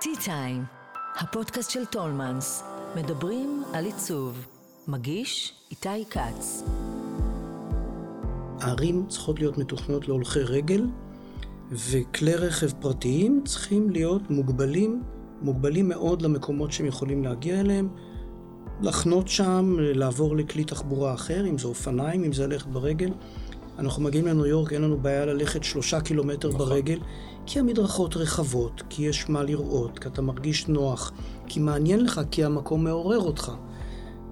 T-Time, הפודקאסט של טולמנס, מדברים על עיצוב. מגיש איתי כץ. הערים צריכות להיות מתוכננות להולכי רגל, וכלי רכב פרטיים צריכים להיות מוגבלים, מוגבלים מאוד למקומות שהם יכולים להגיע אליהם, לחנות שם, לעבור לכלי תחבורה אחר, אם זה אופניים, אם זה ללכת ברגל. אנחנו מגיעים לניו יורק, אין לנו בעיה ללכת שלושה קילומטר נכון. ברגל, כי המדרכות רחבות, כי יש מה לראות, כי אתה מרגיש נוח, כי מעניין לך, כי המקום מעורר אותך.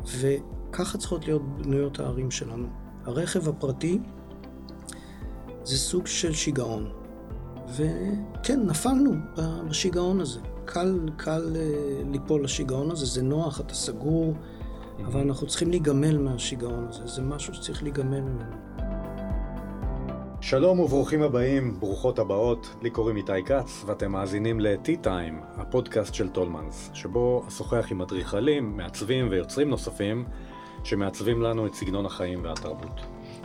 וככה צריכות להיות בנויות הערים שלנו. הרכב הפרטי זה סוג של שיגעון. וכן, נפלנו בשיגעון הזה. קל, קל אה, ליפול לשיגעון הזה, זה נוח, אתה סגור, אבל אנחנו צריכים להיגמל מהשיגעון הזה, זה משהו שצריך להיגמל ממנו. שלום וברוכים הבאים, ברוכות הבאות, לי קוראים איתי כץ ואתם מאזינים ל-T-Time, הפודקאסט של טולמנס, שבו אשוחח עם אדריכלים, מעצבים ויוצרים נוספים שמעצבים לנו את סגנון החיים והתרבות.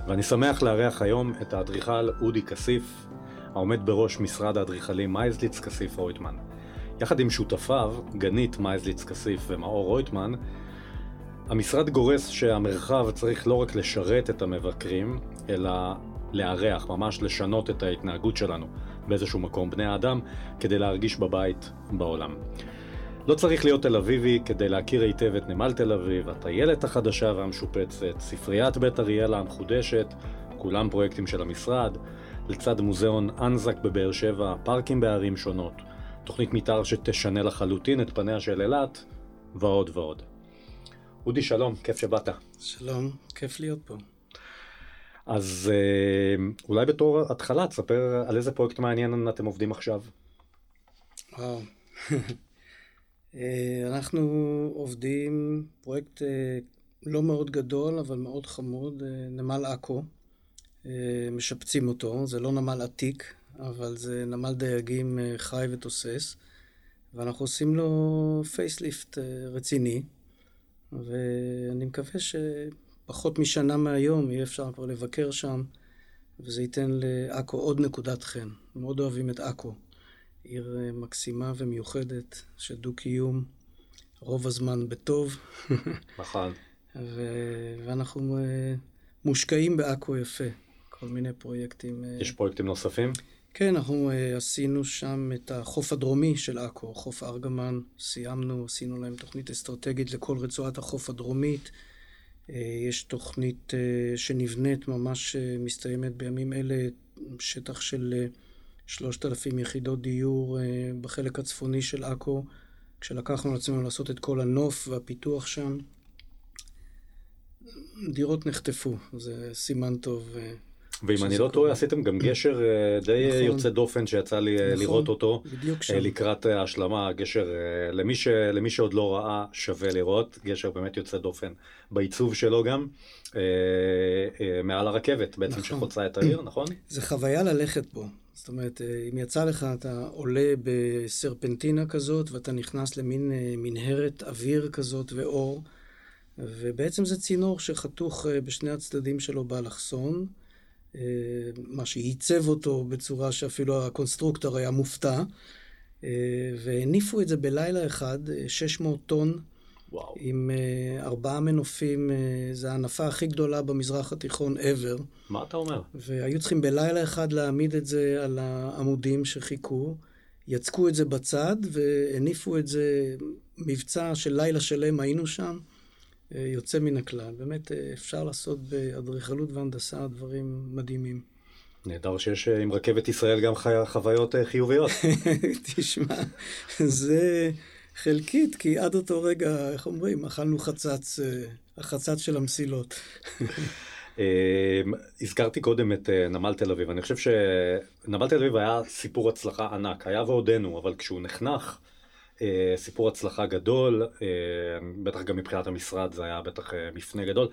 ואני שמח לארח היום את האדריכל אודי כסיף, העומד בראש משרד האדריכלים מייזליץ כסיף רויטמן. יחד עם שותפיו, גנית מייזליץ כסיף ומאור רויטמן, המשרד גורס שהמרחב צריך לא רק לשרת את המבקרים, אלא לארח, ממש לשנות את ההתנהגות שלנו באיזשהו מקום, בני האדם, כדי להרגיש בבית בעולם. לא צריך להיות תל אביבי כדי להכיר היטב את נמל תל אביב, הטיילת החדשה והמשופצת, ספריית בית אריאלה המחודשת, כולם פרויקטים של המשרד, לצד מוזיאון אנזק בבאר שבע, פארקים בערים שונות, תוכנית מתאר שתשנה לחלוטין את פניה של אילת, ועוד ועוד. אודי, שלום, כיף שבאת. שלום, כיף להיות פה. אז אה, אולי בתור התחלה תספר על איזה פרויקט מעניין אתם עובדים עכשיו. וואו. אה, אנחנו עובדים פרויקט אה, לא מאוד גדול, אבל מאוד חמוד, נמל עכו. משפצים אותו, זה לא נמל עתיק, אבל זה נמל דייגים חי ותוסס, ואנחנו עושים לו פייסליפט רציני, ואני מקווה ש... פחות משנה מהיום יהיה אפשר כבר לבקר שם, וזה ייתן לעכו עוד נקודת חן. מאוד אוהבים את עכו. עיר אה, מקסימה ומיוחדת של דו-קיום, רוב הזמן בטוב. נכון. ו- ואנחנו אה, מושקעים בעכו יפה, כל מיני פרויקטים. אה, יש פרויקטים נוספים? כן, אנחנו עשינו שם את החוף הדרומי של עכו, חוף ארגמן, סיימנו, עשינו להם תוכנית אסטרטגית לכל רצועת החוף הדרומית. אה, יש תוכנית אה, שנבנית, ממש אה, מסתיימת בימים אלה, שטח של 3,000 יחידות דיור בחלק הצפוני של עכו, כשלקחנו על עצמנו לעשות את כל הנוף והפיתוח שם. דירות נחטפו, זה סימן טוב. ואם אני לא טועה, עשיתם גם גשר אה, די נכון, יוצא דופן שיצא לי אה, נכון, לראות אותו. אה, לקראת ההשלמה, גשר, למי, ש, למי שעוד לא ראה, שווה לראות. גשר באמת יוצא דופן בעיצוב שלו גם, מעל הרכבת בעצם נכון. שחוצה את העיר, נכון? זה חוויה ללכת פה. זאת אומרת, אם יצא לך, אתה עולה בסרפנטינה כזאת, ואתה נכנס למין מנהרת אוויר כזאת ואור, ובעצם זה צינור שחתוך בשני הצדדים שלו באלכסון. אה, מה שעיצב אותו בצורה שאפילו הקונסטרוקטור היה מופתע, אה, והניפו את זה בלילה אחד, 600 אה, טון, וואו. עם ארבעה מנופים, זו ההנפה הכי גדולה במזרח התיכון ever. מה אתה אומר? והיו צריכים בלילה אחד להעמיד את זה על העמודים שחיכו, יצקו את זה בצד והניפו את זה, מבצע של לילה שלם היינו שם. אה, יוצא מן הכלל. באמת אה, אפשר לעשות באדריכלות והנדסה דברים מדהימים. נהדר שיש אה, עם רכבת ישראל גם חוויות חיוביות. תשמע, זה חלקית, כי עד אותו רגע, איך אומרים, אכלנו חצץ, החצץ של המסילות. הזכרתי קודם את נמל תל אביב, אני חושב שנמל תל אביב היה סיפור הצלחה ענק, היה ועודנו, אבל כשהוא נחנך, סיפור הצלחה גדול, אה, בטח גם מבחינת המשרד זה היה בטח אה, מפנה גדול.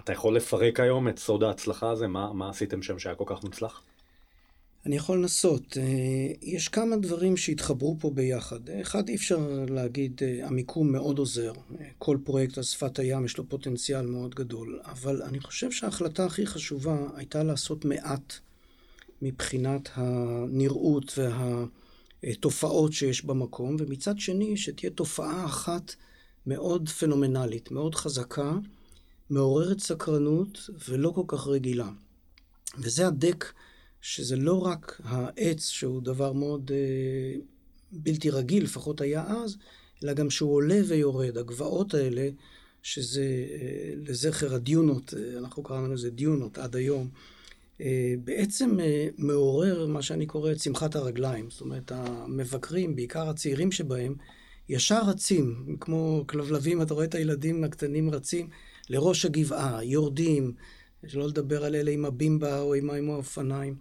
אתה יכול לפרק היום את סוד ההצלחה הזה? מה, מה עשיתם שם שהיה כל כך מוצלח? אני יכול לנסות. יש כמה דברים שהתחברו פה ביחד. אחד, אי אפשר להגיד, המיקום מאוד עוזר. כל פרויקט על שפת הים יש לו פוטנציאל מאוד גדול, אבל אני חושב שההחלטה הכי חשובה הייתה לעשות מעט מבחינת הנראות וה... תופעות שיש במקום, ומצד שני שתהיה תופעה אחת מאוד פנומנלית, מאוד חזקה, מעוררת סקרנות ולא כל כך רגילה. וזה הדק, שזה לא רק העץ, שהוא דבר מאוד אה, בלתי רגיל, לפחות היה אז, אלא גם שהוא עולה ויורד. הגבעות האלה, שזה אה, לזכר הדיונות, אה, אנחנו קראנו לזה דיונות עד היום, אה, בעצם אה, מעורר מה שאני קורא את שמחת הרגליים. זאת אומרת, המבקרים, בעיקר הצעירים שבהם, ישר רצים, כמו כלבלבים, אתה רואה את הילדים הקטנים רצים לראש הגבעה, יורדים, שלא לדבר על אלה עם הבימבה או עם האופניים.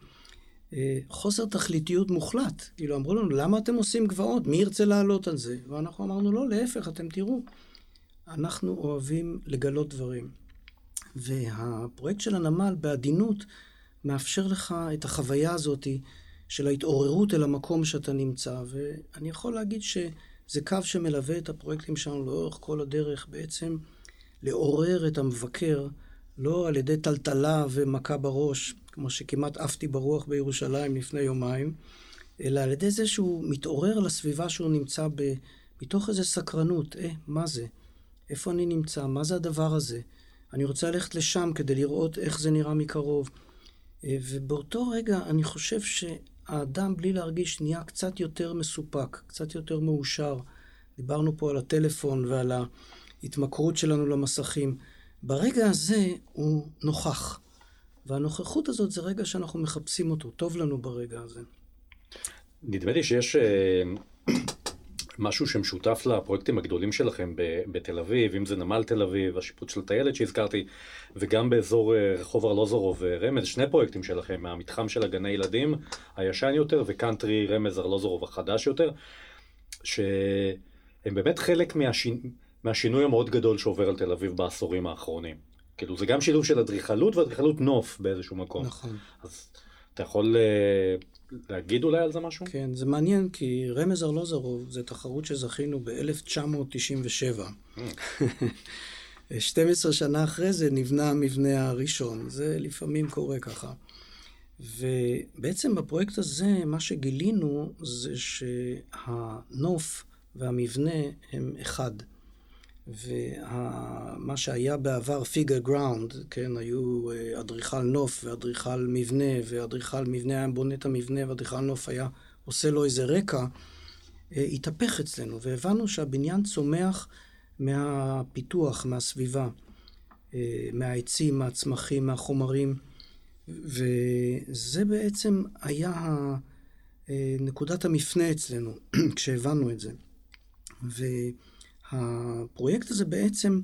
אה, חוסר תכליתיות מוחלט. כאילו, אמרו לנו, למה אתם עושים גבעות? מי ירצה לעלות על זה? ואנחנו אמרנו, לא, להפך, אתם תראו. אנחנו אוהבים לגלות דברים. והפרויקט של הנמל, בעדינות, מאפשר לך את החוויה הזאת של ההתעוררות אל המקום שאתה נמצא. ואני יכול להגיד שזה קו שמלווה את הפרויקטים שלנו לאורך כל הדרך, בעצם לעורר את המבקר, לא על ידי טלטלה ומכה בראש, כמו שכמעט עפתי ברוח בירושלים לפני יומיים, אלא על ידי זה שהוא מתעורר לסביבה שהוא נמצא ב... מתוך איזו סקרנות, אה, מה זה? איפה אני נמצא? מה זה הדבר הזה? אני רוצה ללכת לשם כדי לראות איך זה נראה מקרוב. אה, ובאותו רגע אני חושב שהאדם, בלי להרגיש, נהיה קצת יותר מסופק, קצת יותר מאושר. דיברנו פה על הטלפון ועל ההתמכרות שלנו למסכים. ברגע הזה הוא נוכח. והנוכחות הזאת זה רגע שאנחנו מחפשים אותו, טוב לנו ברגע הזה. נדמה לי שיש אה, משהו שמשותף לפרויקטים הגדולים שלכם בתל אביב, אם זה נמל תל אביב, השיפוט של הטיילת שהזכרתי, וגם באזור אה, רחוב ארלוזורוב ורמז, שני פרויקטים שלכם, מהמתחם של הגני ילדים הישן יותר, וקאנטרי רמז ארלוזורוב החדש יותר, שהם באמת חלק מהשינ... מהשינוי המאוד גדול שעובר על תל אביב בעשורים האחרונים. כאילו זה גם שילוב של אדריכלות ואדריכלות נוף באיזשהו מקום. נכון. אז אתה יכול uh, להגיד אולי על זה משהו? כן, זה מעניין כי רמז ארלוזרוב זה תחרות שזכינו ב-1997. 12 שנה אחרי זה נבנה המבנה הראשון. זה לפעמים קורה ככה. ובעצם בפרויקט הזה, מה שגילינו זה שהנוף והמבנה הם אחד. ומה שהיה בעבר פיגר גראונד, כן, היו אה, אדריכל נוף ואדריכל מבנה, ואדריכל מבנה היה בונה את המבנה, ואדריכל נוף היה עושה לו איזה רקע, אה, התהפך אצלנו, והבנו שהבניין צומח מהפיתוח, מהסביבה, אה, מהעצים, מהצמחים, מהחומרים, וזה בעצם היה נקודת המפנה אצלנו, כשהבנו את זה. ו... הפרויקט הזה בעצם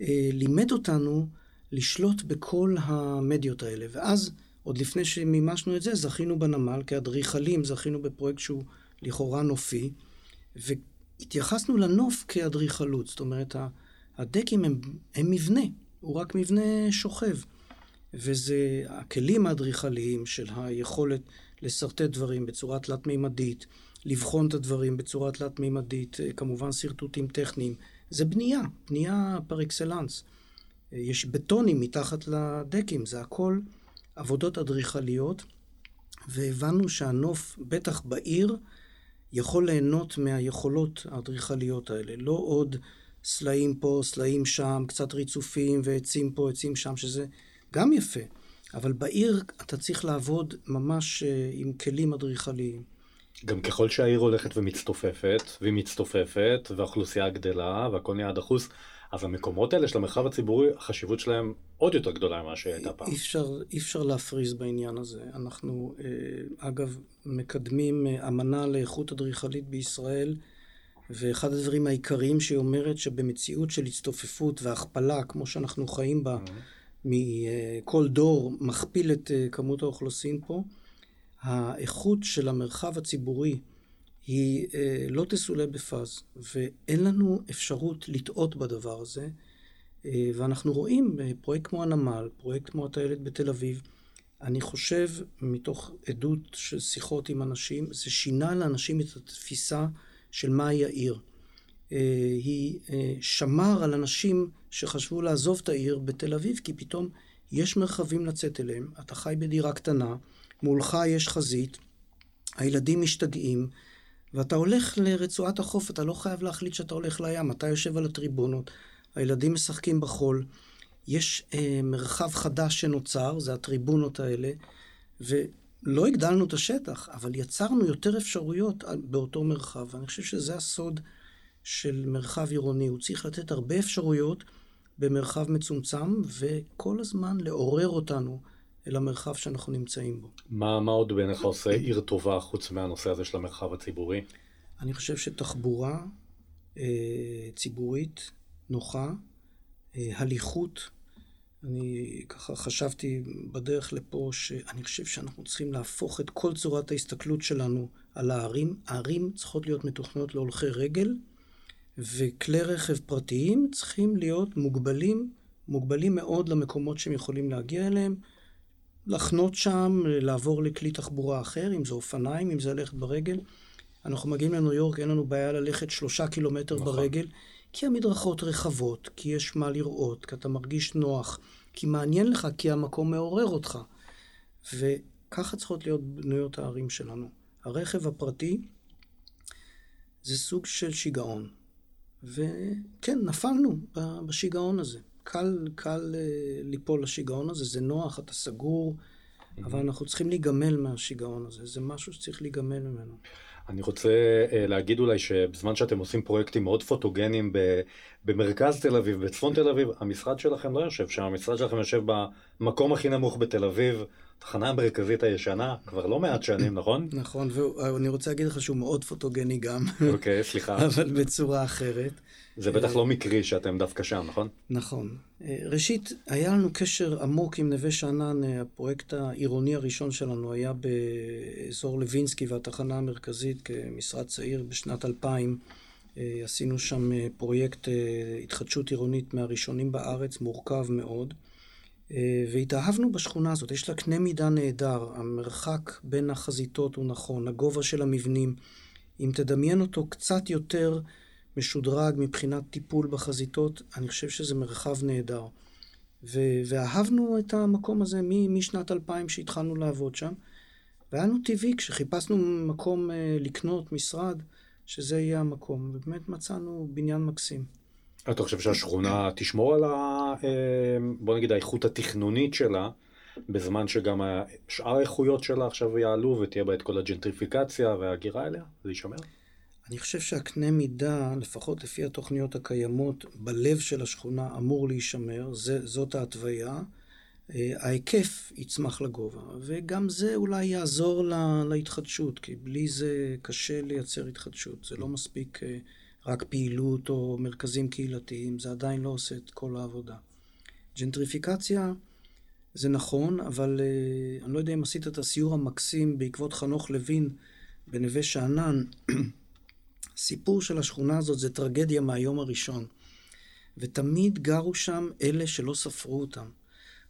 אה, לימד אותנו לשלוט בכל המדיות האלה. ואז, עוד לפני שמימשנו את זה, זכינו בנמל, כאדריכלים זכינו בפרויקט שהוא לכאורה נופי, והתייחסנו לנוף כאדריכלות. זאת אומרת, הדקים הם, הם מבנה, הוא רק מבנה שוכב. וזה הכלים האדריכליים של היכולת לשרטט דברים בצורה תלת-מימדית, לבחון את הדברים בצורה תלת-מימדית, אה, כמובן שרטוטים טכניים. זה בנייה, בנייה פר אקסלנס. אה, יש בטונים מתחת לדקים, זה הכל עבודות אדריכליות, והבנו שהנוף, בטח בעיר, יכול ליהנות מהיכולות האדריכליות האלה. לא עוד סלעים פה, סלעים שם, קצת ריצופים ועצים פה, עצים שם, שזה גם יפה. אבל בעיר אתה צריך לעבוד ממש אה, עם כלים אדריכליים. גם ככל שהעיר הולכת ומצטופפת, והיא מצטופפת, והאוכלוסייה גדלה, והכל נהיה דחוס, אז המקומות האלה של המרחב הציבורי, החשיבות שלהם עוד יותר גדולה ממה שהייתה פעם. אי אפשר, אי אפשר להפריז בעניין הזה. אנחנו, אה, אגב, מקדמים אה, אמנה לאיכות אדריכלית בישראל, ואחד הדברים העיקריים שהיא אומרת, שבמציאות של הצטופפות והכפלה, כמו שאנחנו חיים בה, mm-hmm. מכל דור מכפיל את אה, כמות האוכלוסין פה, האיכות של המרחב הציבורי היא אה, לא תסולא בפז, ואין לנו אפשרות לטעות בדבר הזה. אה, ואנחנו רואים פרויקט כמו הנמל, פרויקט כמו הטיילת בתל אביב, אני חושב, מתוך עדות של שיחות עם אנשים, זה שינה לאנשים את התפיסה של מהי העיר. אה, היא אה, שמר על אנשים שחשבו לעזוב את העיר בתל אביב, כי פתאום יש מרחבים לצאת אליהם. אתה חי בדירה קטנה, מולך יש חזית, הילדים משתגעים, ואתה הולך לרצועת החוף, אתה לא חייב להחליט שאתה הולך לים, אתה יושב על הטריבונות, הילדים משחקים בחול, יש אה, מרחב חדש שנוצר, זה הטריבונות האלה, ולא הגדלנו את השטח, אבל יצרנו יותר אפשרויות באותו מרחב, ואני חושב שזה הסוד של מרחב עירוני, הוא צריך לתת הרבה אפשרויות במרחב מצומצם, וכל הזמן לעורר אותנו. אל המרחב שאנחנו נמצאים בו. מה, מה עוד בעיניך עושה עיר טובה חוץ מהנושא הזה של המרחב הציבורי? אני חושב שתחבורה אה, ציבורית נוחה, אה, הליכות, אני ככה חשבתי בדרך לפה שאני חושב שאנחנו צריכים להפוך את כל צורת ההסתכלות שלנו על הערים. הערים צריכות להיות מתוכננות להולכי רגל, וכלי רכב פרטיים צריכים להיות מוגבלים, מוגבלים מאוד למקומות שהם יכולים להגיע אליהם. לחנות שם, לעבור לכלי תחבורה אחר, אם זה אופניים, אם זה ללכת ברגל. אנחנו מגיעים לניו יורק, אין לנו בעיה ללכת שלושה קילומטר נכון. ברגל, כי המדרכות רחבות, כי יש מה לראות, כי אתה מרגיש נוח, כי מעניין לך, כי המקום מעורר אותך. וככה צריכות להיות בנויות הערים שלנו. הרכב הפרטי זה סוג של שיגעון. וכן, נפלנו בשיגעון הזה. קל, קל אה, ליפול לשיגעון הזה, זה נוח, אתה סגור. אבל אנחנו צריכים להיגמל מהשיגעון הזה, זה משהו שצריך להיגמל ממנו. אני רוצה אה, להגיד אולי שבזמן שאתם עושים פרויקטים מאוד פוטוגנים במרכז תל אביב, בצפון תל אביב, המשרד שלכם לא יושב שם, המשרד שלכם יושב במקום הכי נמוך בתל אביב, תחנה המרכזית הישנה, כבר לא מעט שנים, נכון? נכון, ואני רוצה להגיד לך שהוא מאוד פוטוגני גם. אוקיי, סליחה. אבל בצורה אחרת. זה בטח לא מקרי שאתם דווקא שם, נכון? נכון. אה, ראשית, היה לנו קשר עמוק עם נווה שאנן, אה, הפרויקט העירוני הראשון שלנו היה באזור לוינסקי והתחנה המרכזית כמשרד צעיר בשנת 2000. אה, עשינו שם פרויקט התחדשות עירונית מהראשונים בארץ, מורכב מאוד. והתאהבנו בשכונה הזאת, יש לה קנה מידה נהדר, המרחק בין החזיתות הוא נכון, הגובה של המבנים. אם תדמיין אותו קצת יותר משודרג מבחינת טיפול בחזיתות, אני חושב שזה מרחב נהדר. ו- ואהבנו את המקום הזה מ- משנת 2000 שהתחלנו לעבוד שם. והיה לנו טבעי, כשחיפשנו מקום אה, לקנות משרד, שזה יהיה המקום. ובאמת מצאנו בניין מקסים. אתה חושב שהשכונה תשמור על ה... אה, בוא נגיד האיכות התכנונית שלה, בזמן שגם שאר האיכויות שלה עכשיו יעלו ותהיה בה את כל הג'נטריפיקציה וההגירה אליה? זה יישמר? אני חושב שהקנה מידה, לפחות לפי התוכניות הקיימות, בלב של השכונה אמור להישמר, זה, זאת ההתוויה. אה, ההיקף יצמח לגובה, וגם זה אולי יעזור לה, להתחדשות, כי בלי זה קשה לייצר התחדשות. זה לא מספיק אה, רק פעילות או מרכזים קהילתיים, זה עדיין לא עושה את כל העבודה. ג'נטריפיקציה זה נכון, אבל אה, אני לא יודע אם עשית את הסיור המקסים בעקבות חנוך לוין בנווה שאנן. הסיפור של השכונה הזאת זה טרגדיה מהיום הראשון. ותמיד גרו שם אלה שלא ספרו אותם.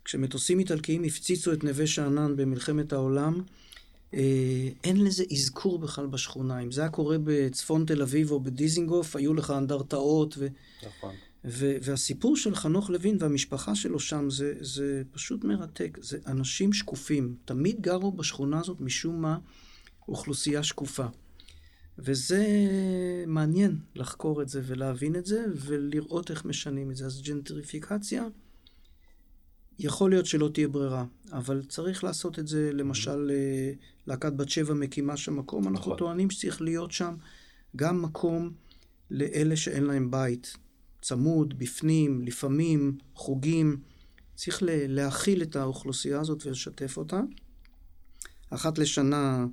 כשמטוסים איטלקיים הפציצו את נווה שאנן במלחמת העולם, אין לזה אזכור בכלל בשכונה. אם זה היה קורה בצפון תל אביב או בדיזינגוף, היו לך אנדרטאות. ו... נכון. ו- והסיפור של חנוך לוין והמשפחה שלו שם זה, זה פשוט מרתק. זה אנשים שקופים. תמיד גרו בשכונה הזאת משום מה אוכלוסייה שקופה. וזה מעניין לחקור את זה ולהבין את זה ולראות איך משנים את זה. אז ג'נטריפיקציה, יכול להיות שלא תהיה ברירה, אבל צריך לעשות את זה, למשל, אה, להקת בת שבע מקימה שם מקום, אנחנו נכון. טוענים שצריך להיות שם גם מקום לאלה שאין להם בית. צמוד, בפנים, לפעמים, חוגים. צריך להכיל את האוכלוסייה הזאת ולשתף אותה. אחת לשנה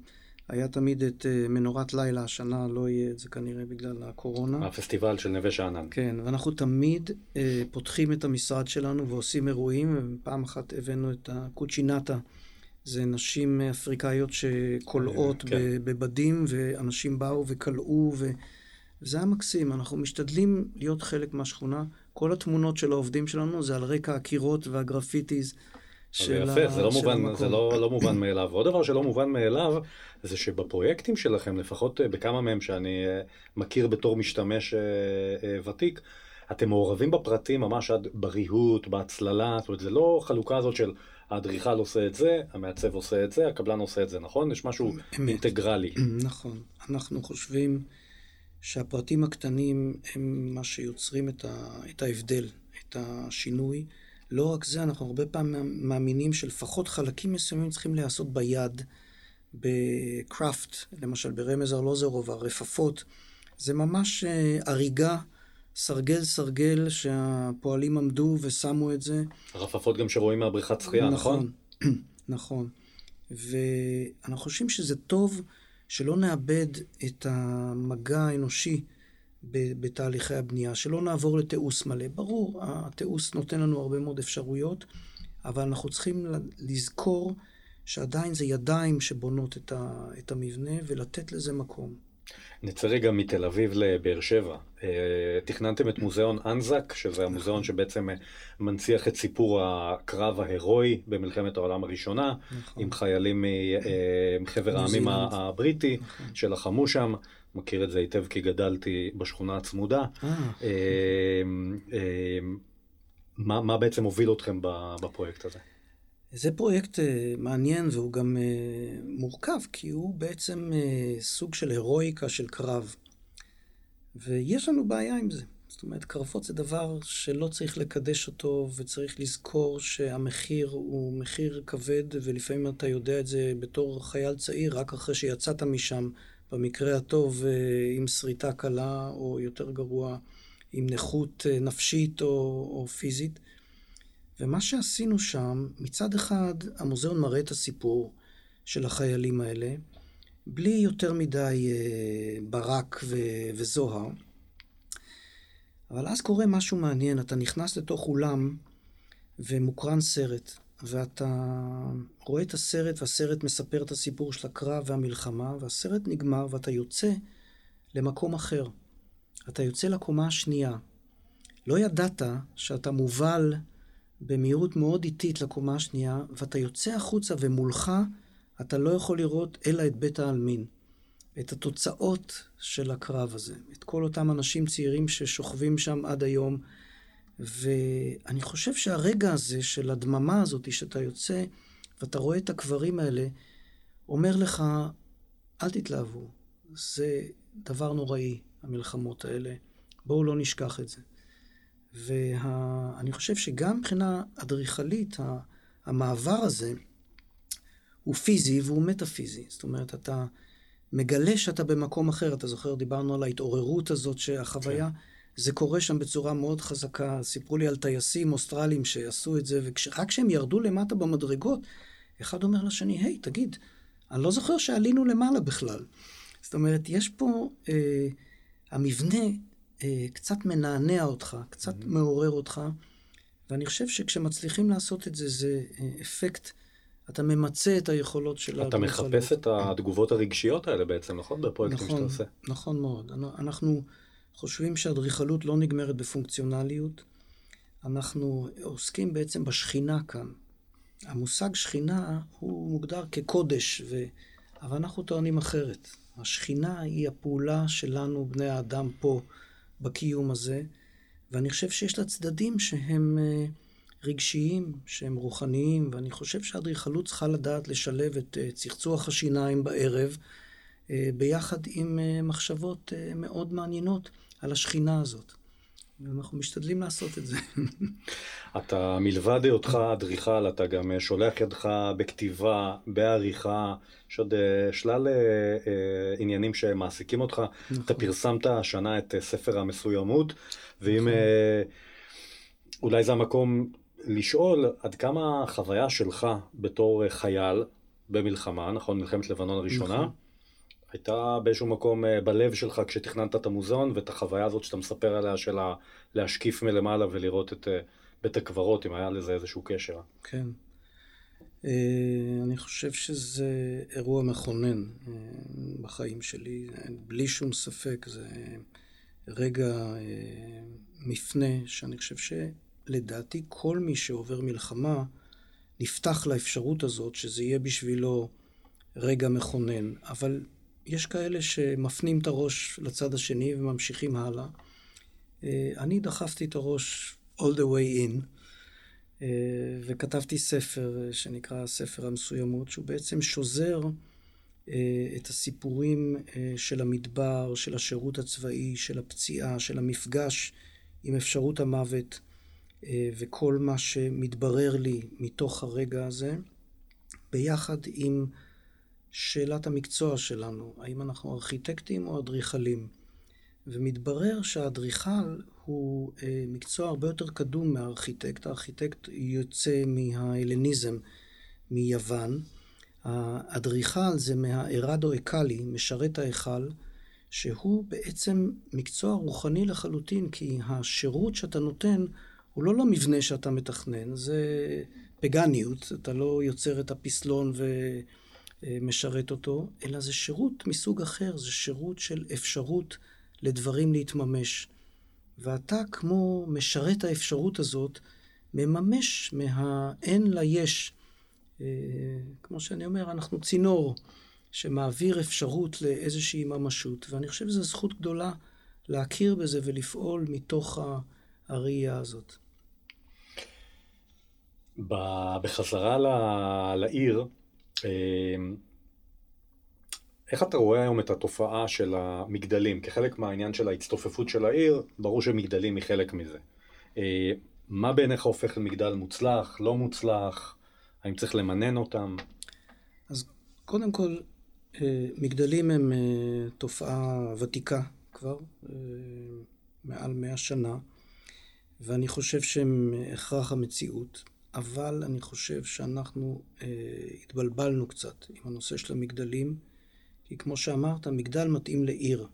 היה תמיד את uh, מנורת לילה, השנה לא יהיה את זה כנראה בגלל הקורונה. הפסטיבל של נווה שאנן. כן, ואנחנו תמיד uh, פותחים את המשרד שלנו ועושים אירועים, ופעם אחת הבאנו את הקוצ'ינטה. זה נשים אפריקאיות שקולעות כן. בבדים, ואנשים באו וכלאו, ו... וזה היה מקסים. אנחנו משתדלים להיות חלק מהשכונה. כל התמונות של העובדים שלנו זה על רקע הקירות והגרפיטיז. של יפה, ה... זה לא מובן, המקום. זה לא, לא מובן מאליו. עוד דבר שלא מובן מאליו, זה שבפרויקטים שלכם, לפחות אה, בכמה מהם שאני אה, מכיר בתור משתמש אה, ותיק, אתם מעורבים בפרטים ממש עד בריהוט, בהצללה, זאת אומרת, זה לא חלוקה הזאת של האדריכל עושה את זה, המעצב עושה את זה, הקבלן עושה את זה, נכון? יש משהו אמת. אינטגרלי. נכון. אנחנו חושבים שהפרטים הקטנים הם מה שיוצרים את, ה, את ההבדל, את השינוי. לא רק זה, אנחנו הרבה פעמים מאמינים שלפחות חלקים מסוימים צריכים להיעשות ביד, בקראפט, למשל ברמז ארלוזרוב, הרפפות. זה ממש אה, הריגה, סרגל סרגל, שהפועלים עמדו ושמו את זה. הרפפות גם שרואים מהבריכת שחייה, נכון? נכון. נכון. ואנחנו חושבים שזה טוב שלא נאבד את המגע האנושי בתהליכי הבנייה, שלא נעבור לתיעוש מלא. ברור, התיעוש נותן לנו הרבה מאוד אפשרויות, אבל אנחנו צריכים לזכור שעדיין זה ידיים שבונות את, ה- את המבנה ולתת לזה מקום. נצא רגע מתל אביב לבאר שבע. אה, תכננתם את מוזיאון אנזק, שזה המוזיאון שבעצם אה, מנציח את סיפור הקרב ההירואי במלחמת העולם הראשונה, נכון. עם חיילים אה, מחבר העמים. הבריטי, נכון. שלחמו שם. מכיר את זה היטב כי גדלתי בשכונה הצמודה. אה, אה, אה, מה מה בעצם הוביל אתכם בפרויקט הזה? זה פרויקט אה, מעניין והוא גם אה, מורכב, כי הוא בעצם סוג של הירואיקה של קרב. ויש לנו בעיה עם זה. זאת אומרת, קרבות זה דבר שלא צריך לקדש אותו, וצריך לזכור שהמחיר הוא מחיר כבד, ולפעמים אתה יודע את זה בתור חייל צעיר, רק אחרי שיצאת משם, במקרה הטוב, אה, עם שריטה קלה, או יותר גרוע, עם נכות אה, נפשית או, או פיזית. ומה שעשינו שם, מצד אחד, המוזיאון מראה את הסיפור של החיילים האלה, בלי יותר מדי אה, ברק ו- וזוהר. אבל אז קורה משהו מעניין, אתה נכנס לתוך אולם ומוקרן סרט, ואתה רואה את הסרט, והסרט מספר את הסיפור של הקרב והמלחמה, והסרט נגמר ואתה יוצא למקום אחר. אתה יוצא לקומה השנייה. לא ידעת שאתה מובל במהירות מאוד איטית לקומה השנייה, ואתה יוצא החוצה ומולך אתה לא יכול לראות אלא את בית העלמין. את התוצאות של הקרב הזה. את כל אותם אנשים צעירים ששוכבים שם עד היום. ואני חושב שהרגע הזה של הדממה הזאת, שאתה יוצא ואתה רואה את הקברים האלה, אומר לך, אל תתלהבו. זה דבר נוראי, המלחמות האלה. בואו לא נשכח את זה. ואני חושב שגם מבחינה אדריכלית, המעבר הזה הוא פיזי והוא מטאפיזי. זאת אומרת, אתה מגלה שאתה במקום אחר. אתה זוכר, דיברנו על ההתעוררות הזאת, שהחוויה, זה קורה שם בצורה מאוד חזקה. סיפרו לי על טייסים אוסטרלים שעשו את זה, ורק כשהם ירדו למטה במדרגות, אחד אומר לשני, היי, תגיד, אני לא זוכר שעלינו למעלה בכלל. זאת אומרת, יש פה, אה, המבנה אה, קצת מנענע אותך, קצת mm-hmm. מעורר אותך, ואני חושב שכשמצליחים לעשות את זה, זה אה, אפקט, אתה ממצה את היכולות של אתה האדריכלות. מחפש את התגובות הרגשיות האלה בעצם, נכון? בפרויקטים שאתה נכון, עושה. נכון מאוד. אנחנו חושבים שאדריכלות לא נגמרת בפונקציונליות. אנחנו עוסקים בעצם בשכינה כאן. המושג שכינה הוא מוגדר כקודש, ו... אבל אנחנו טוענים אחרת. השכינה היא הפעולה שלנו, בני האדם פה, בקיום הזה, ואני חושב שיש לה צדדים שהם אה, רגשיים, שהם רוחניים, ואני חושב שהאדריכלות צריכה לדעת לשלב את אה, צחצוח השיניים בערב, אה, ביחד עם מחשבות מאוד מעניינות על השכינה הזאת. ואנחנו משתדלים לעשות את זה. אתה מלבד היותך אדריכל, אתה גם אה, שולח ידך בכתיבה, בעריכה, יש עוד אה, שלל אה, אה, עניינים שמעסיקים אותך. נכון. אתה פרסמת השנה את ספר המסוימות, ואם נכון. אה, אולי זה המקום לשאול עד כמה החוויה שלך בתור חייל במלחמה, נכון, מלחמת לבנון הראשונה, נכון. הייתה באיזשהו מקום אה, בלב שלך כשתכננת את המוזיאון, ואת החוויה הזאת שאתה מספר עליה של להשקיף מלמעלה ולראות את אה, בית הקברות, אם היה לזה איזשהו קשר. כן. אה, אני חושב שזה אירוע מכונן בחיים שלי, בלי שום ספק. זה רגע מפנה שאני חושב שלדעתי כל מי שעובר מלחמה נפתח לאפשרות הזאת שזה יהיה בשבילו רגע מכונן. אבל יש כאלה שמפנים את הראש לצד השני וממשיכים הלאה. אה, אני דחפתי את הראש all the way in. וכתבתי ספר שנקרא ספר המסוימות, שהוא בעצם שוזר את הסיפורים של המדבר, של השירות הצבאי, של הפציעה, של המפגש עם אפשרות המוות, וכל מה שמתברר לי מתוך הרגע הזה, ביחד עם שאלת המקצוע שלנו, האם אנחנו ארכיטקטים או אדריכלים. ומתברר שהאדריכל הוא אה, מקצוע הרבה יותר קדום מהארכיטקט. הארכיטקט יוצא מההלניזם, מיוון. האדריכל זה מהארדו אקאלי, משרת ההיכל, שהוא בעצם מקצוע רוחני לחלוטין, כי השירות שאתה נותן הוא לא למבנה שאתה מתכנן, זה פגניות, אתה לא יוצר את הפסלון ומשרת אותו, אלא זה שירות מסוג אחר, זה שירות של אפשרות לדברים להתממש. ואתה, כמו משרת האפשרות הזאת, מממש מהאין ליש. אה, כמו שאני אומר, אנחנו צינור שמעביר אפשרות לאיזושהי ממשות, ואני חושב שזו זכות גדולה להכיר בזה ולפעול מתוך הראייה הזאת. בחזרה לעיר, אה, איך אתה רואה היום את התופעה של המגדלים? כחלק מהעניין של ההצטופפות של העיר, ברור שמגדלים היא חלק מזה. אה, מה בעיניך הופך למגדל מוצלח, לא מוצלח? האם צריך למנן אותם? אז קודם כל, אה, מגדלים הם אה, תופעה ותיקה כבר, מעל מאה שנה, ואני חושב שהם הכרח המציאות. אבל אני חושב שאנחנו התבלבלנו קצת עם הנושא של המגדלים. כי כמו שאמרת, מגדל מתאים לעיר.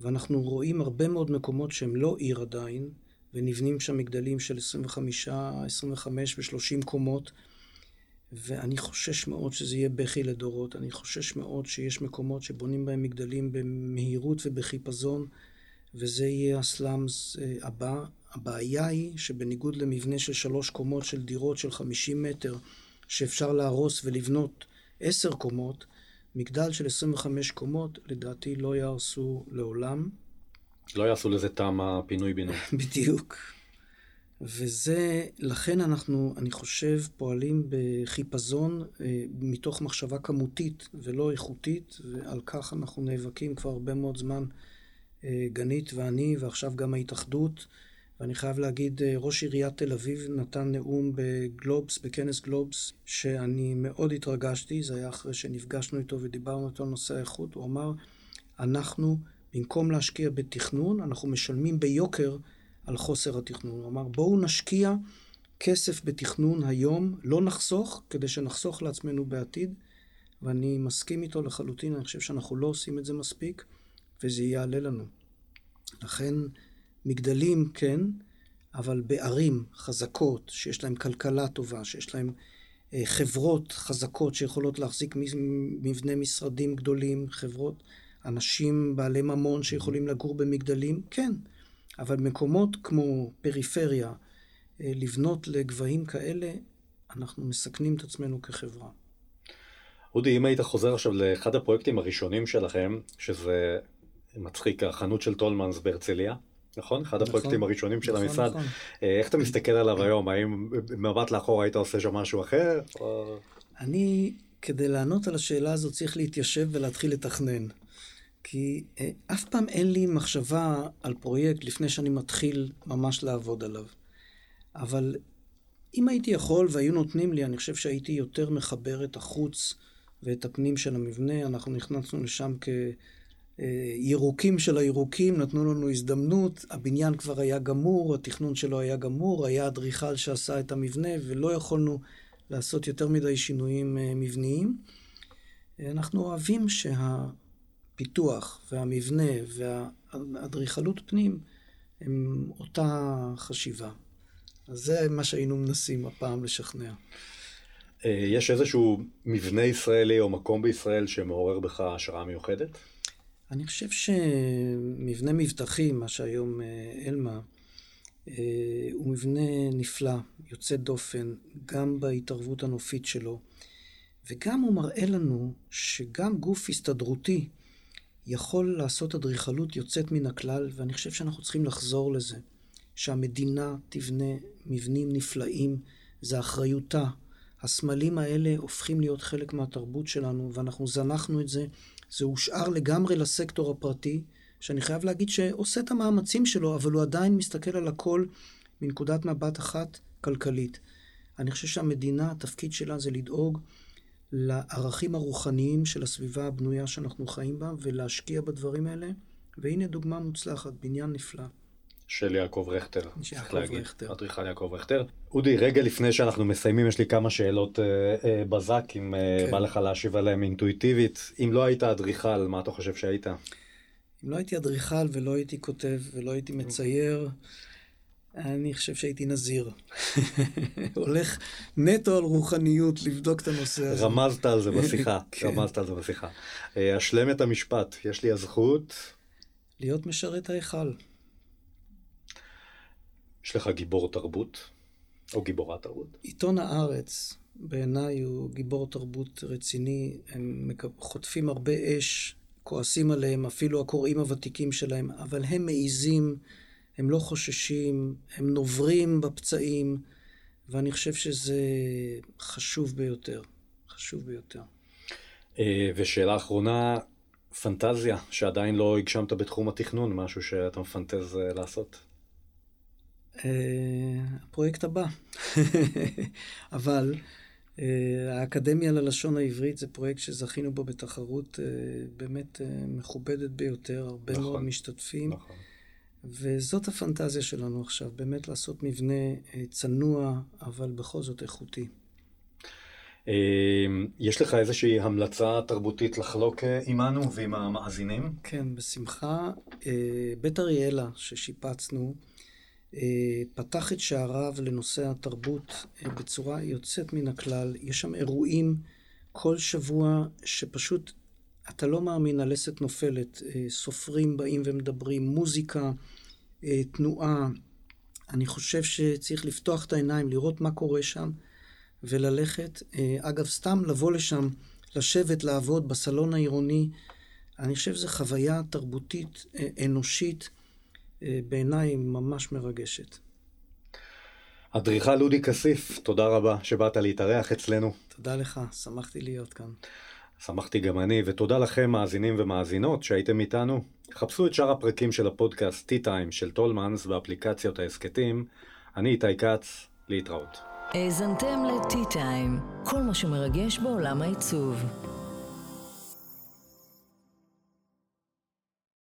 ואנחנו רואים הרבה מאוד מקומות שהם לא עיר עדיין, ונבנים שם מגדלים של 25, 25 ו-30 קומות, ואני חושש מאוד שזה יהיה בכי לדורות. אני חושש מאוד שיש מקומות שבונים בהם מגדלים במהירות ובחיפזון, וזה יהיה הסלאמס אה, הבא. הבעיה היא שבניגוד למבנה של שלוש קומות של דירות של 50 מטר, שאפשר להרוס ולבנות עשר קומות, מגדל של 25 קומות, לדעתי לא יהרסו לעולם. לא יעשו לזה תמ"א פינוי-בינוי. בדיוק. וזה, לכן אנחנו, אני חושב, פועלים בחיפזון אה, מתוך מחשבה כמותית ולא איכותית, ועל כך אנחנו נאבקים כבר הרבה מאוד זמן, אה, גנית ואני, ועכשיו גם ההתאחדות. ואני חייב להגיד, אה, ראש עיריית תל אביב נתן נאום בגלובס, בכנס גלובס, שאני מאוד התרגשתי, זה היה אחרי שנפגשנו איתו ודיברנו איתו על נושא האיכות, הוא אמר, אנחנו, במקום להשקיע בתכנון, אנחנו משלמים ביוקר על חוסר התכנון. הוא אמר, בואו נשקיע כסף בתכנון היום, לא נחסוך, כדי שנחסוך לעצמנו בעתיד, ואני מסכים איתו לחלוטין, אני חושב שאנחנו לא עושים את זה מספיק, וזה יעלה לנו. לכן, מגדלים כן, אבל בערים חזקות, שיש להם כלכלה טובה, שיש להם אה, חברות חזקות שיכולות להחזיק מבני משרדים גדולים, חברות, אנשים בעלי ממון שיכולים לגור במגדלים, כן. אבל מקומות כמו פריפריה, אה, לבנות לגבהים כאלה, אנחנו מסכנים את עצמנו כחברה. אודי, אם היית חוזר עכשיו לאחד הפרויקטים הראשונים שלכם, שזה מצחיק, החנות של טולמנס בהרצליה, נכון? אחד נכון, הפרויקטים הראשונים של נכון, המשרד. נכון. אה, איך אתה מסתכל עליו היום? האם במבט לאחור היית עושה שם משהו אחר? או... אני, כדי לענות על השאלה הזאת, צריך להתיישב ולהתחיל לתכנן. כי אה, אף פעם אין לי מחשבה על פרויקט לפני שאני מתחיל ממש לעבוד עליו. אבל אם הייתי יכול והיו נותנים לי, אני חושב שהייתי יותר מחבר את החוץ ואת הפנים של המבנה. אנחנו נכנסנו לשם כ... ירוקים של הירוקים נתנו לנו הזדמנות, הבניין כבר היה גמור, התכנון שלו היה גמור, היה אדריכל שעשה את המבנה ולא יכולנו לעשות יותר מדי שינויים אה, מבניים. אנחנו אוהבים שהפיתוח והמבנה והאדריכלות פנים הם אותה חשיבה. אז זה מה שהיינו מנסים הפעם לשכנע. אה, יש איזשהו מבנה ישראלי או מקום בישראל שמעורר בך השראה מיוחדת? אני חושב שמבנה מבטחי, מה שהיום אה, אלמה, אה, הוא מבנה נפלא, יוצא דופן, גם בהתערבות הנופית שלו, וגם הוא מראה לנו שגם גוף הסתדרותי יכול לעשות אדריכלות יוצאת מן הכלל, ואני חושב שאנחנו צריכים לחזור לזה. שהמדינה תבנה מבנים נפלאים, זה אחריותה. הסמלים האלה הופכים להיות חלק מהתרבות שלנו, ואנחנו זנחנו את זה. זה הושאר לגמרי לסקטור הפרטי, שאני חייב להגיד שעושה את המאמצים שלו, אבל הוא עדיין מסתכל על הכל מנקודת מבט אחת כלכלית. אני חושב שהמדינה, התפקיד שלה זה לדאוג לערכים הרוחניים של הסביבה הבנויה שאנחנו חיים בה, ולהשקיע בדברים האלה. והנה דוגמה מוצלחת, בניין נפלא. של יעקב רכטר, צריך להגיד. רכטר. אדריכל יעקב רכטר. אודי, רגע לפני שאנחנו מסיימים, יש לי כמה שאלות אה, אה, בזק, אם אה, כן. בא לך להשיב עליהן אינטואיטיבית. אם לא היית אדריכל, מה אתה חושב שהיית? אם לא הייתי אדריכל ולא הייתי כותב ולא הייתי מצייר, אני חושב שהייתי נזיר. הולך נטו על רוחניות לבדוק את הנושא הזה. רמזת על זה בשיחה, כן. רמזת על זה בשיחה. אה, אשלם את המשפט, יש לי הזכות... להיות משרת ההיכל. יש לך גיבור תרבות? או גיבורת תרבות? עיתון הארץ, בעיניי הוא גיבור תרבות רציני. הם חוטפים הרבה אש, כועסים עליהם, אפילו הקוראים הוותיקים שלהם, אבל הם מעיזים, הם לא חוששים, הם נוברים בפצעים, ואני חושב שזה חשוב ביותר. חשוב ביותר. אה, ושאלה אחרונה, פנטזיה שעדיין לא הגשמת בתחום התכנון, משהו שאתה מפנטז אה, לעשות? אה, הפרויקט הבא. אבל אה, האקדמיה ללשון העברית זה פרויקט שזכינו בו בתחרות אה, באמת מכובדת ביותר, הרבה נכון, מאוד משתתפים. נכון. וזאת הפנטזיה שלנו עכשיו, באמת לעשות מבנה צנוע, אבל בכל זאת איכותי. יש לך איזושהי המלצה תרבותית לחלוק עמנו ועם המאזינים? כן, בשמחה. בית אריאלה ששיפצנו, פתח את שעריו לנושא התרבות אה, בצורה יוצאת מן הכלל. יש שם אירועים כל שבוע שפשוט אתה לא מאמין, הלסת נופלת. אה, סופרים באים ומדברים, מוזיקה, תנועה. אני חושב שצריך לפתוח את העיניים, לראות מה קורה שם וללכת. אגב, סתם לבוא לשם, לשבת, לעבוד בסלון העירוני, אני חושב שזו חוויה תרבותית, אנושית. אה, בעיניי ממש מרגשת. אדריכל אודי כסיף, תודה רבה שבאת להתארח אצלנו. תודה לך, שמחתי להיות כאן. שמחתי גם אני, ותודה לכם מאזינים ומאזינות שהייתם איתנו. חפשו את שאר הפרקים של הפודקאסט T-Time של טולמנס באפליקציות ההסכתים. אני איתי כץ, להתראות. האזנתם ל-T-Time, כל מה שמרגש בעולם העיצוב.